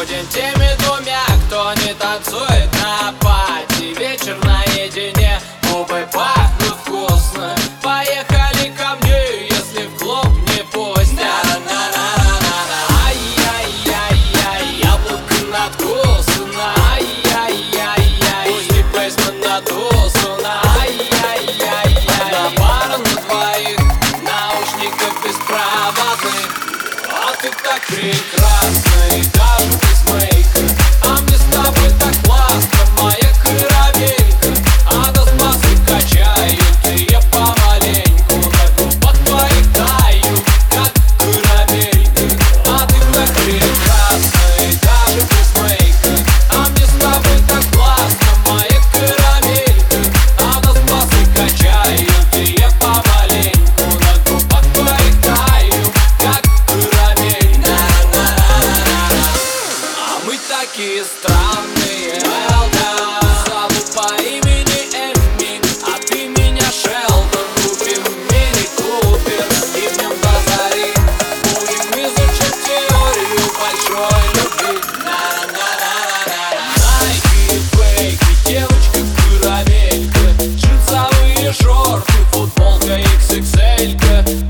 Будем теми двумя, кто не танцует на пати. Вечер наедине, губы пахнут вкусно. Поехали ко мне, если в клуб не пустят. Ай-яй-яй-яй, яблоко надкусано. Ай-яй-яй-яй, пусть не бейсмент надусано Ай-яй-яй-яй, на бар на двоих Наушников беспроводных А ты так прекрасный, даже такие странные. Элда Зовут по имени Эмми А ты меня Шелдон Купим мини Купер И в нем базарим Будем изучать теорию большой любви. Найки, фейки, девочка карамелька Джинсовые шорты, футболка XXL -ка.